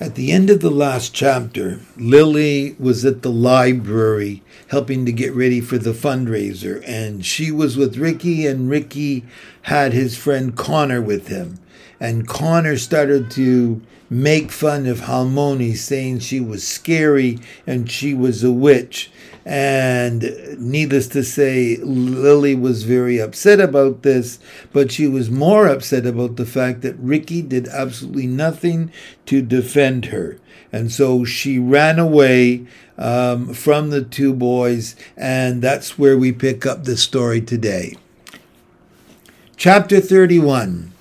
At the end of the last chapter, Lily was at the library helping to get ready for the fundraiser, and she was with Ricky, and Ricky had his friend Connor with him. And Connor started to make fun of Halmoni, saying she was scary and she was a witch. And needless to say, Lily was very upset about this, but she was more upset about the fact that Ricky did absolutely nothing to defend her. And so she ran away um, from the two boys, and that's where we pick up the story today. Chapter 31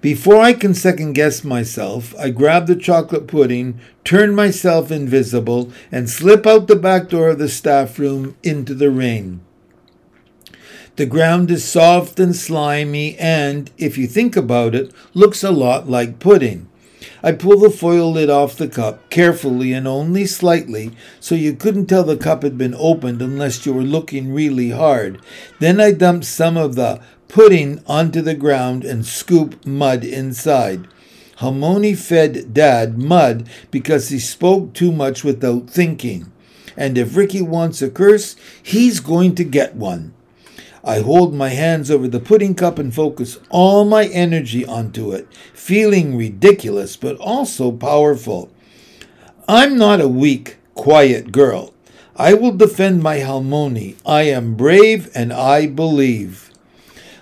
before I can second guess myself, I grab the chocolate pudding, turn myself invisible, and slip out the back door of the staff room into the rain. The ground is soft and slimy and, if you think about it, looks a lot like pudding. I pull the foil lid off the cup, carefully and only slightly, so you couldn't tell the cup had been opened unless you were looking really hard. Then I dump some of the pudding onto the ground and scoop mud inside. Halmoni fed Dad mud because he spoke too much without thinking. And if Ricky wants a curse, he's going to get one. I hold my hands over the pudding cup and focus all my energy onto it, feeling ridiculous but also powerful. I'm not a weak, quiet girl. I will defend my Halmoni. I am brave and I believe.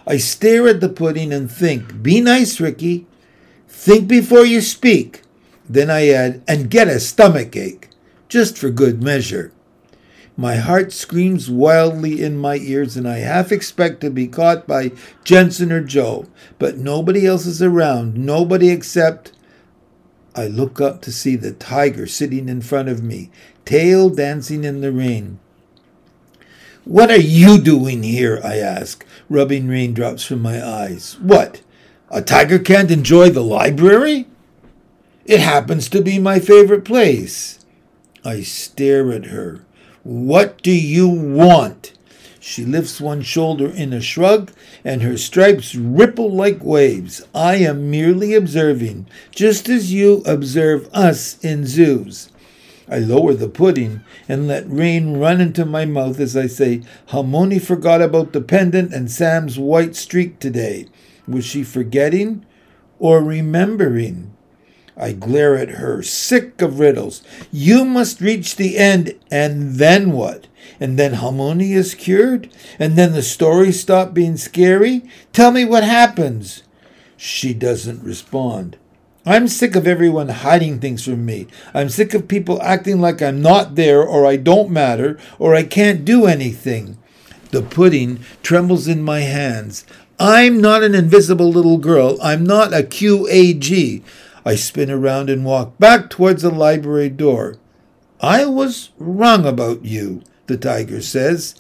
I stare at the pudding and think, be nice, Ricky. Think before you speak. Then I add, and get a stomach ache, just for good measure. My heart screams wildly in my ears, and I half expect to be caught by Jensen or Joe, but nobody else is around, nobody except. I look up to see the tiger sitting in front of me, tail dancing in the rain. What are you doing here? I ask, rubbing raindrops from my eyes. What? A tiger can't enjoy the library? It happens to be my favorite place. I stare at her. What do you want? She lifts one shoulder in a shrug, and her stripes ripple like waves. I am merely observing, just as you observe us in zoos. I lower the pudding and let rain run into my mouth as I say, Halmoni forgot about the pendant and Sam's white streak today. Was she forgetting or remembering? I glare at her, sick of riddles. You must reach the end, and then what? And then Halmoni is cured? And then the story stop being scary? Tell me what happens. She doesn't respond. I'm sick of everyone hiding things from me. I'm sick of people acting like I'm not there or I don't matter or I can't do anything. The pudding trembles in my hands. I'm not an invisible little girl. I'm not a QAG. I spin around and walk back towards the library door. I was wrong about you, the tiger says.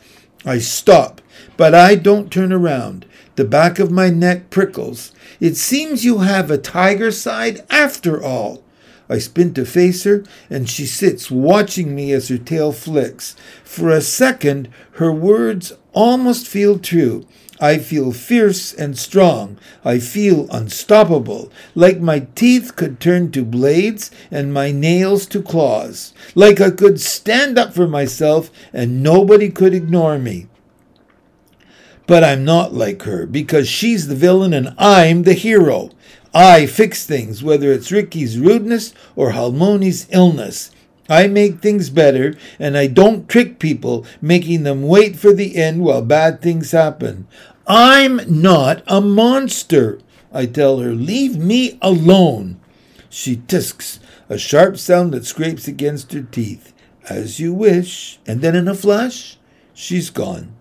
I stop, but I don't turn around. The back of my neck prickles. It seems you have a tiger side after all. I spin to face her, and she sits watching me as her tail flicks. For a second, her words almost feel true. I feel fierce and strong. I feel unstoppable, like my teeth could turn to blades and my nails to claws, like I could stand up for myself and nobody could ignore me. But I'm not like her because she's the villain and I'm the hero. I fix things, whether it's Ricky's rudeness or Halmoni's illness. I make things better, and I don't trick people, making them wait for the end while bad things happen. I'm not a monster. I tell her, leave me alone. She tisks, a sharp sound that scrapes against her teeth. As you wish. And then in a flash, she's gone.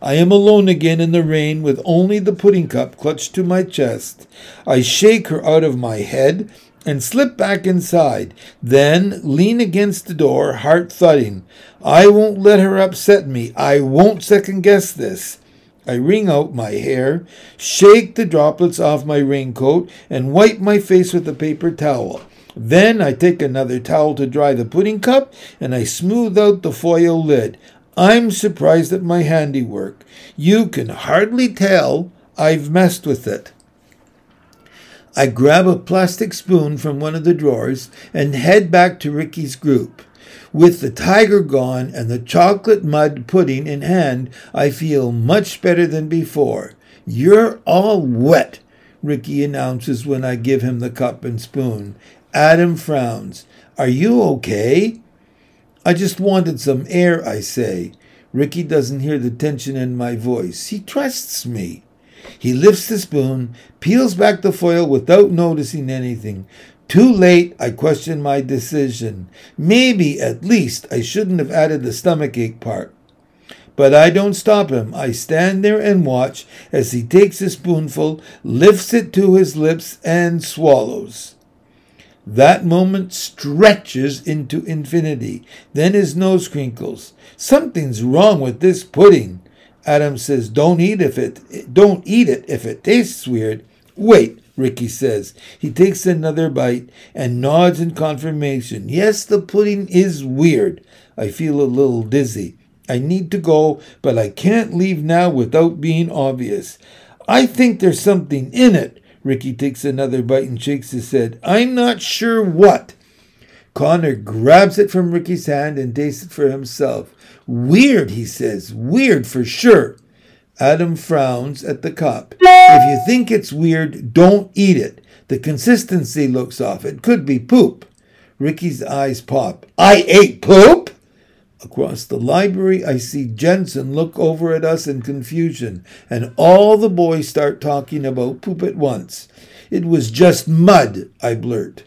I am alone again in the rain with only the pudding cup clutched to my chest. I shake her out of my head and slip back inside, then lean against the door, heart thudding. I won't let her upset me. I won't second guess this. I wring out my hair, shake the droplets off my raincoat, and wipe my face with a paper towel. Then I take another towel to dry the pudding cup, and I smooth out the foil lid. I'm surprised at my handiwork. You can hardly tell I've messed with it. I grab a plastic spoon from one of the drawers and head back to Ricky's group. With the tiger gone and the chocolate mud pudding in hand, I feel much better than before. You're all wet, Ricky announces when I give him the cup and spoon. Adam frowns. Are you okay? I just wanted some air, I say. Ricky doesn't hear the tension in my voice. He trusts me. He lifts the spoon, peels back the foil without noticing anything. Too late, I question my decision. Maybe, at least, I shouldn't have added the stomachache part. But I don't stop him. I stand there and watch as he takes a spoonful, lifts it to his lips, and swallows. That moment stretches into infinity. Then his nose crinkles. Something's wrong with this pudding. Adam says, "Don't eat if it don't eat it if it tastes weird." Wait, Ricky says. He takes another bite and nods in confirmation. Yes, the pudding is weird. I feel a little dizzy. I need to go, but I can't leave now without being obvious. I think there's something in it. Ricky takes another bite and shakes his head. I'm not sure what. Connor grabs it from Ricky's hand and tastes it for himself. Weird, he says. Weird for sure. Adam frowns at the cup. If you think it's weird, don't eat it. The consistency looks off. It could be poop. Ricky's eyes pop. I ate poop? Across the library, I see Jensen look over at us in confusion, and all the boys start talking about poop at once. It was just mud, I blurt.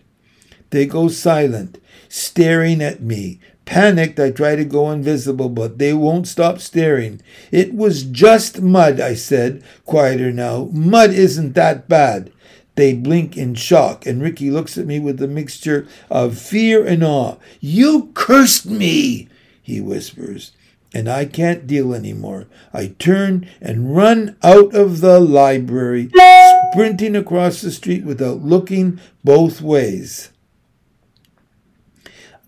They go silent, staring at me. Panicked, I try to go invisible, but they won't stop staring. It was just mud, I said, quieter now. Mud isn't that bad. They blink in shock, and Ricky looks at me with a mixture of fear and awe. You cursed me! he whispers, and I can't deal any more. I turn and run out of the library, sprinting across the street without looking both ways.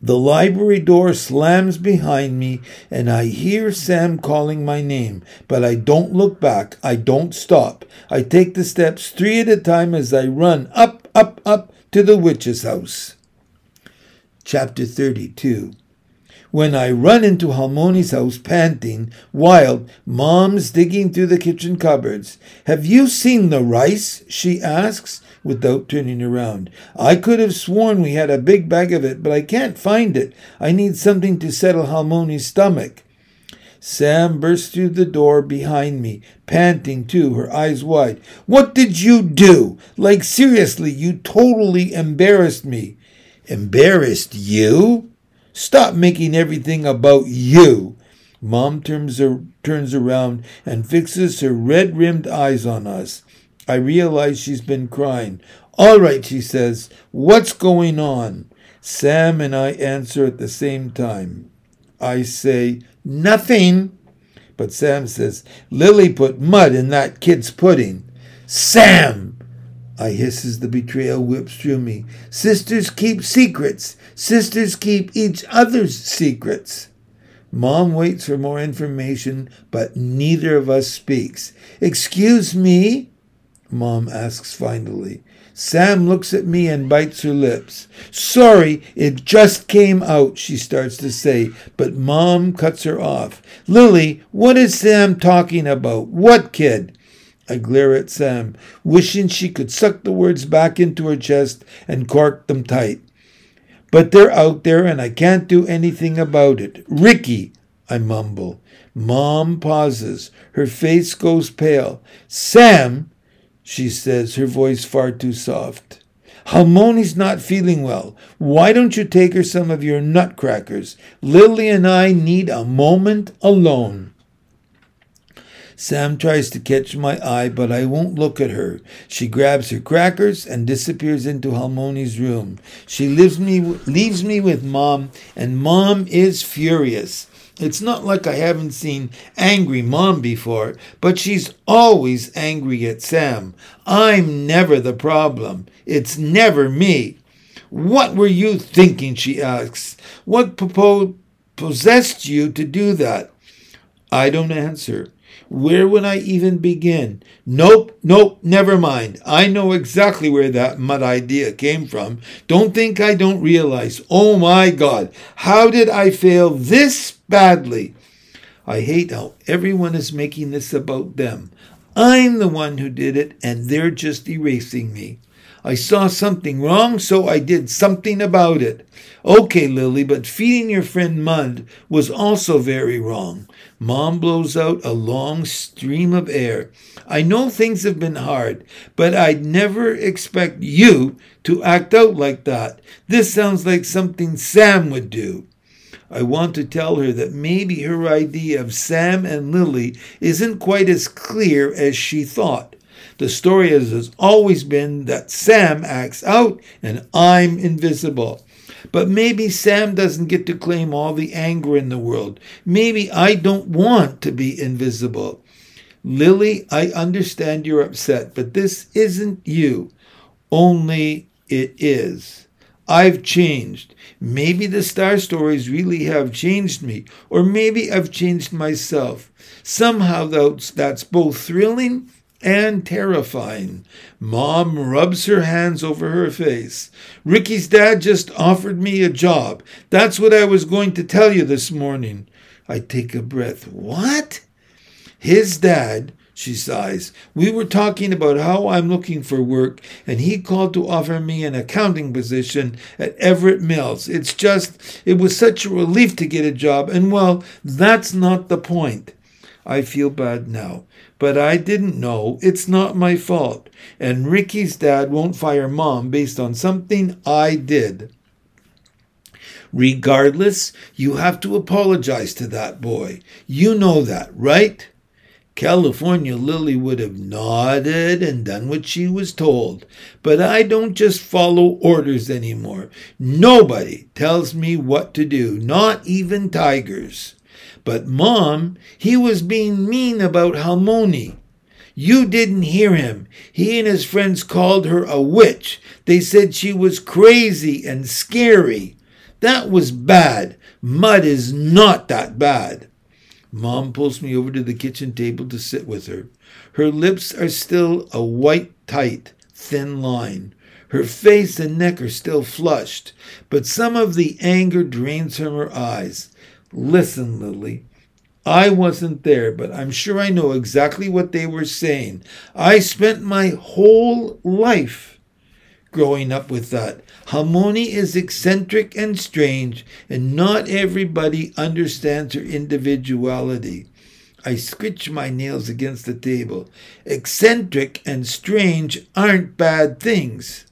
The library door slams behind me, and I hear Sam calling my name, but I don't look back. I don't stop. I take the steps three at a time as I run up, up, up to the witch's house. Chapter 32 when I run into Halmoni's house panting, wild, Mom's digging through the kitchen cupboards. Have you seen the rice? she asks without turning around. I could have sworn we had a big bag of it, but I can't find it. I need something to settle Halmoni's stomach. Sam bursts through the door behind me, panting too, her eyes wide. What did you do? Like, seriously, you totally embarrassed me. Embarrassed you? Stop making everything about you. Mom turns, turns around and fixes her red rimmed eyes on us. I realize she's been crying. All right, she says. What's going on? Sam and I answer at the same time. I say, Nothing. But Sam says, Lily put mud in that kid's pudding. Sam! I hiss as the betrayal whips through me. Sisters keep secrets. Sisters keep each other's secrets. Mom waits for more information, but neither of us speaks. Excuse me? Mom asks finally. Sam looks at me and bites her lips. Sorry, it just came out, she starts to say, but Mom cuts her off. Lily, what is Sam talking about? What kid? I glare at Sam, wishing she could suck the words back into her chest and cork them tight. But they're out there and I can't do anything about it. Ricky, I mumble. Mom pauses. Her face goes pale. Sam, she says, her voice far too soft. Halmoni's not feeling well. Why don't you take her some of your nutcrackers? Lily and I need a moment alone. Sam tries to catch my eye, but I won't look at her. She grabs her crackers and disappears into Halmoni's room. She leaves me, leaves me with Mom, and Mom is furious. It's not like I haven't seen angry Mom before, but she's always angry at Sam. I'm never the problem. It's never me. What were you thinking? she asks. What possessed you to do that? I don't answer. Where would I even begin? Nope, nope, never mind. I know exactly where that mud idea came from. Don't think I don't realize. Oh my God, how did I fail this badly? I hate how everyone is making this about them. I'm the one who did it, and they're just erasing me. I saw something wrong, so I did something about it. Okay, Lily, but feeding your friend Mud was also very wrong. Mom blows out a long stream of air. I know things have been hard, but I'd never expect you to act out like that. This sounds like something Sam would do. I want to tell her that maybe her idea of Sam and Lily isn't quite as clear as she thought. The story has always been that Sam acts out and I'm invisible. But maybe Sam doesn't get to claim all the anger in the world. Maybe I don't want to be invisible. Lily, I understand you're upset, but this isn't you. Only it is. I've changed. Maybe the star stories really have changed me, or maybe I've changed myself. Somehow that's, that's both thrilling and terrifying. Mom rubs her hands over her face. Ricky's dad just offered me a job. That's what I was going to tell you this morning. I take a breath. What? His dad, she sighs. We were talking about how I'm looking for work, and he called to offer me an accounting position at Everett Mills. It's just, it was such a relief to get a job, and well, that's not the point. I feel bad now. But I didn't know. It's not my fault. And Ricky's dad won't fire mom based on something I did. Regardless, you have to apologize to that boy. You know that, right? California Lily would have nodded and done what she was told. But I don't just follow orders anymore. Nobody tells me what to do, not even tigers. But, Mom, he was being mean about Halmoni. You didn't hear him. He and his friends called her a witch. They said she was crazy and scary. That was bad. Mud is not that bad. Mom pulls me over to the kitchen table to sit with her. Her lips are still a white, tight, thin line. Her face and neck are still flushed, but some of the anger drains from her eyes. Listen, Lily. I wasn't there, but I'm sure I know exactly what they were saying. I spent my whole life growing up with that. Halmoni is eccentric and strange, and not everybody understands her individuality. I scritch my nails against the table. Eccentric and strange aren't bad things.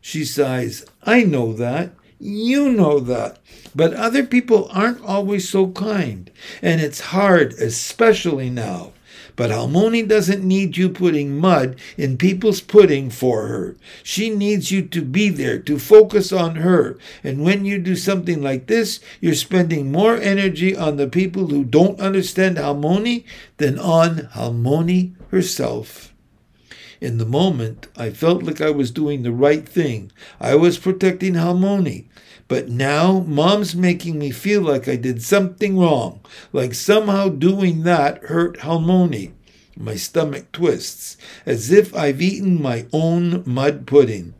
She sighs. I know that. You know that. But other people aren't always so kind, and it's hard, especially now. But Halmoni doesn't need you putting mud in people's pudding for her. She needs you to be there, to focus on her. And when you do something like this, you're spending more energy on the people who don't understand Halmoni than on Halmoni herself. In the moment, I felt like I was doing the right thing. I was protecting Halmoni. But now, Mom's making me feel like I did something wrong, like somehow doing that hurt Halmoni. My stomach twists, as if I've eaten my own mud pudding.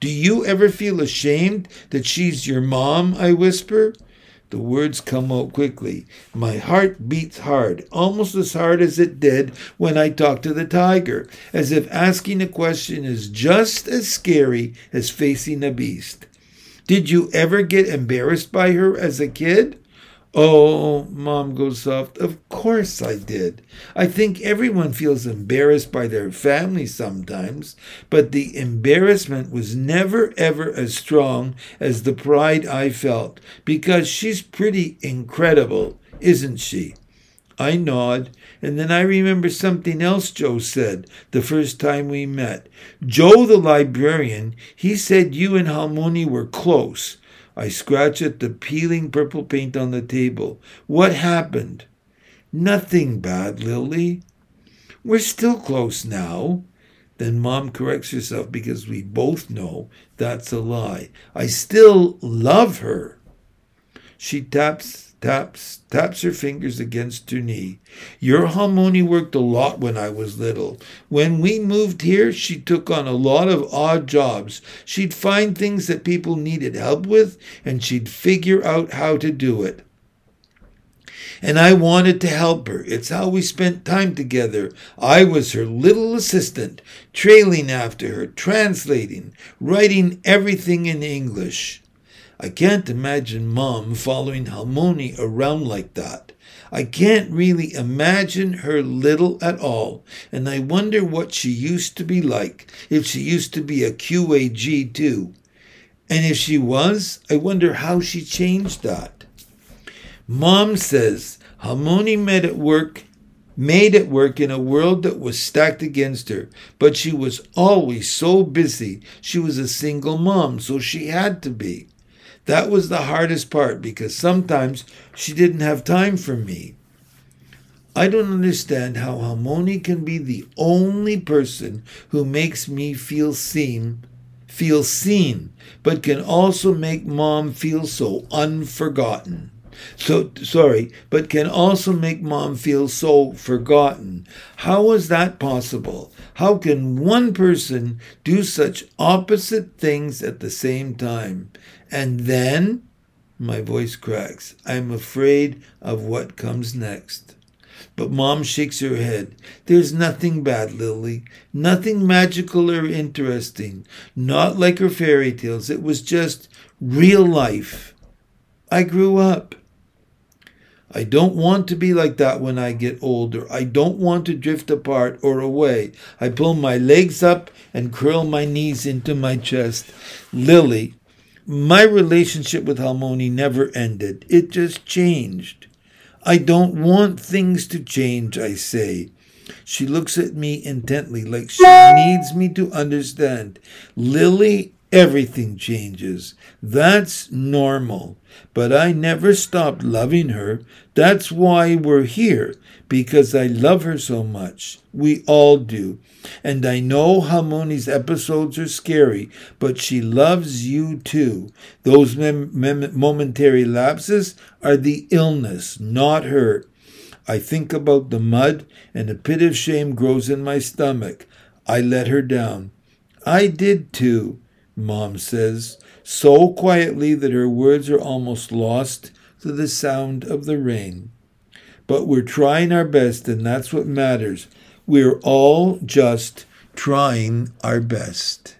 Do you ever feel ashamed that she's your mom? I whisper. The words come out quickly. My heart beats hard, almost as hard as it did when I talked to the tiger, as if asking a question is just as scary as facing a beast. Did you ever get embarrassed by her as a kid? Oh, Mom goes soft. Of course I did. I think everyone feels embarrassed by their family sometimes, but the embarrassment was never ever as strong as the pride I felt, because she's pretty incredible, isn't she? I nod, and then I remember something else Joe said the first time we met. Joe, the librarian, he said you and Halmoni were close. I scratch at the peeling purple paint on the table. What happened? Nothing bad, Lily. We're still close now. Then mom corrects herself because we both know that's a lie. I still love her. She taps taps, taps her fingers against her knee. Your Halmoni worked a lot when I was little. When we moved here, she took on a lot of odd jobs. She'd find things that people needed help with, and she'd figure out how to do it. And I wanted to help her. It's how we spent time together. I was her little assistant, trailing after her, translating, writing everything in English. I can't imagine Mom following Halmoni around like that. I can't really imagine her little at all, and I wonder what she used to be like, if she used to be a QAG too. And if she was, I wonder how she changed that. Mom says Halmoni made it work made it work in a world that was stacked against her, but she was always so busy. She was a single mom, so she had to be. That was the hardest part because sometimes she didn't have time for me. I don't understand how Halmoni can be the only person who makes me feel seen, feel seen, but can also make mom feel so unforgotten. So sorry, but can also make mom feel so forgotten. How is that possible? How can one person do such opposite things at the same time? And then my voice cracks. I'm afraid of what comes next. But mom shakes her head. There's nothing bad, Lily. Nothing magical or interesting. Not like her fairy tales. It was just real life. I grew up. I don't want to be like that when I get older. I don't want to drift apart or away. I pull my legs up and curl my knees into my chest. Lily, my relationship with Halmoni never ended. It just changed. I don't want things to change, I say. She looks at me intently, like she needs me to understand. Lily, everything changes. That's normal. But I never stopped loving her. That's why we're here, because I love her so much. We all do. And I know Halmoni's episodes are scary, but she loves you too. Those mem- mem- momentary lapses are the illness, not her. I think about the mud, and a pit of shame grows in my stomach. I let her down. I did too, Mom says so quietly that her words are almost lost to the sound of the rain. But we're trying our best, and that's what matters. We're all just trying our best.